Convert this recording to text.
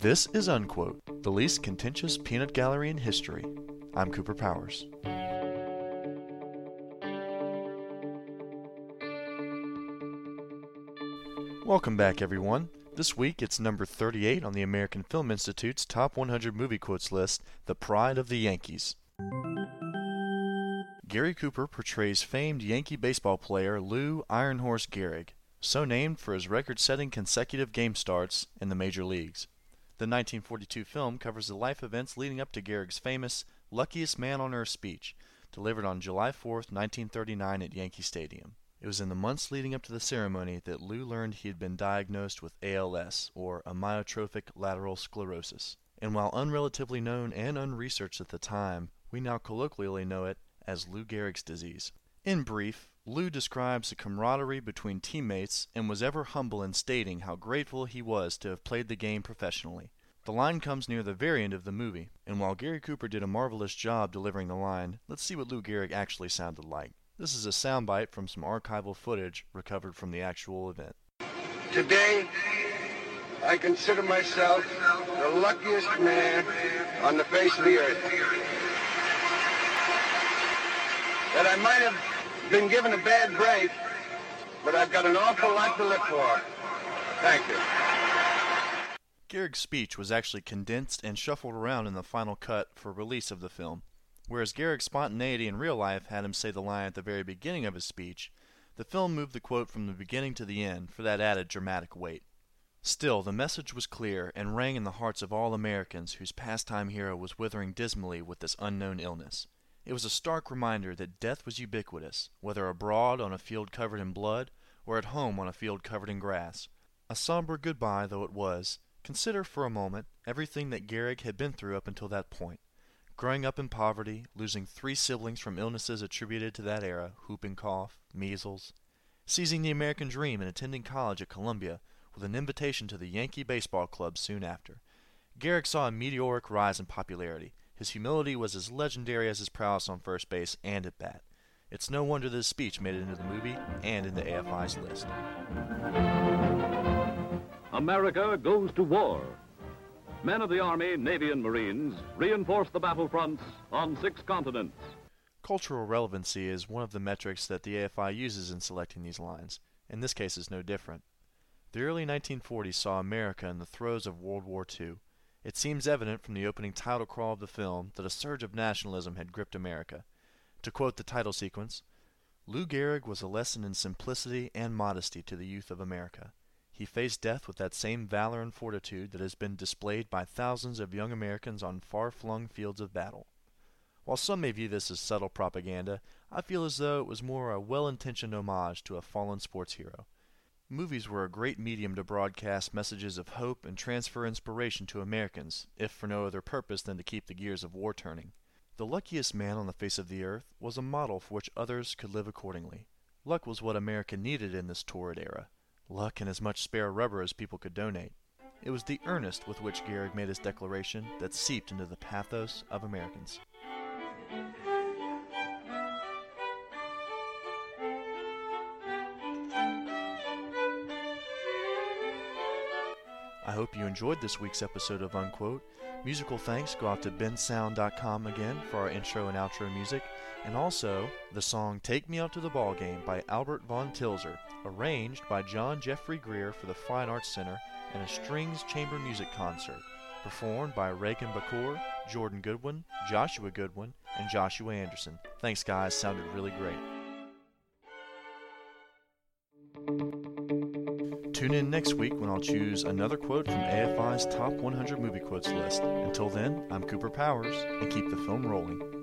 This is Unquote, the least contentious peanut gallery in history. I'm Cooper Powers. Welcome back, everyone. This week it's number 38 on the American Film Institute's Top 100 Movie Quotes list The Pride of the Yankees. Gary Cooper portrays famed Yankee baseball player Lou Iron Horse Gehrig, so named for his record setting consecutive game starts in the major leagues. The 1942 film covers the life events leading up to Gehrig's famous Luckiest Man on Earth speech, delivered on July 4, 1939 at Yankee Stadium. It was in the months leading up to the ceremony that Lou learned he had been diagnosed with ALS, or amyotrophic lateral sclerosis. And while unrelatively known and unresearched at the time, we now colloquially know it as Lou Gehrig's disease. In brief, Lou describes the camaraderie between teammates and was ever humble in stating how grateful he was to have played the game professionally. The line comes near the very end of the movie, and while Gary Cooper did a marvelous job delivering the line, let's see what Lou Gehrig actually sounded like. This is a soundbite from some archival footage recovered from the actual event. Today, I consider myself the luckiest man on the face of the earth. That I might have been given a bad break, but I've got an awful lot to live for. Thank you. Gehrig's speech was actually condensed and shuffled around in the final cut for release of the film. Whereas Gehrig's spontaneity in real life had him say the line at the very beginning of his speech, the film moved the quote from the beginning to the end for that added dramatic weight. Still, the message was clear and rang in the hearts of all Americans whose pastime hero was withering dismally with this unknown illness. It was a stark reminder that death was ubiquitous, whether abroad on a field covered in blood or at home on a field covered in grass. A somber goodbye though it was, consider for a moment everything that Gehrig had been through up until that point. Growing up in poverty, losing three siblings from illnesses attributed to that era whooping cough, measles, seizing the American dream and attending college at Columbia with an invitation to the Yankee Baseball Club soon after. Gehrig saw a meteoric rise in popularity his humility was as legendary as his prowess on first base and at bat. It's no wonder this speech made it into the movie and into AFI's list. America goes to war. Men of the Army, Navy, and Marines reinforce the battlefronts on six continents. Cultural relevancy is one of the metrics that the AFI uses in selecting these lines. In this case, is no different. The early 1940s saw America in the throes of World War II. It seems evident from the opening title crawl of the film that a surge of nationalism had gripped America. To quote the title sequence, Lou Gehrig was a lesson in simplicity and modesty to the youth of America. He faced death with that same valor and fortitude that has been displayed by thousands of young Americans on far-flung fields of battle. While some may view this as subtle propaganda, I feel as though it was more a well-intentioned homage to a fallen sports hero. Movies were a great medium to broadcast messages of hope and transfer inspiration to Americans, if for no other purpose than to keep the gears of war turning. The luckiest man on the face of the earth was a model for which others could live accordingly. Luck was what America needed in this torrid era. Luck and as much spare rubber as people could donate. It was the earnest with which Gehrig made his declaration that seeped into the pathos of Americans. I hope you enjoyed this week's episode of Unquote. Musical thanks go out to bensound.com again for our intro and outro music, and also the song Take Me Out to the Ball Game by Albert von Tilzer, arranged by John Jeffrey Greer for the Fine Arts Center and a strings chamber music concert, performed by Reagan Bacour, Jordan Goodwin, Joshua Goodwin, and Joshua Anderson. Thanks, guys. Sounded really great. Tune in next week when I'll choose another quote from AFI's Top 100 Movie Quotes list. Until then, I'm Cooper Powers, and keep the film rolling.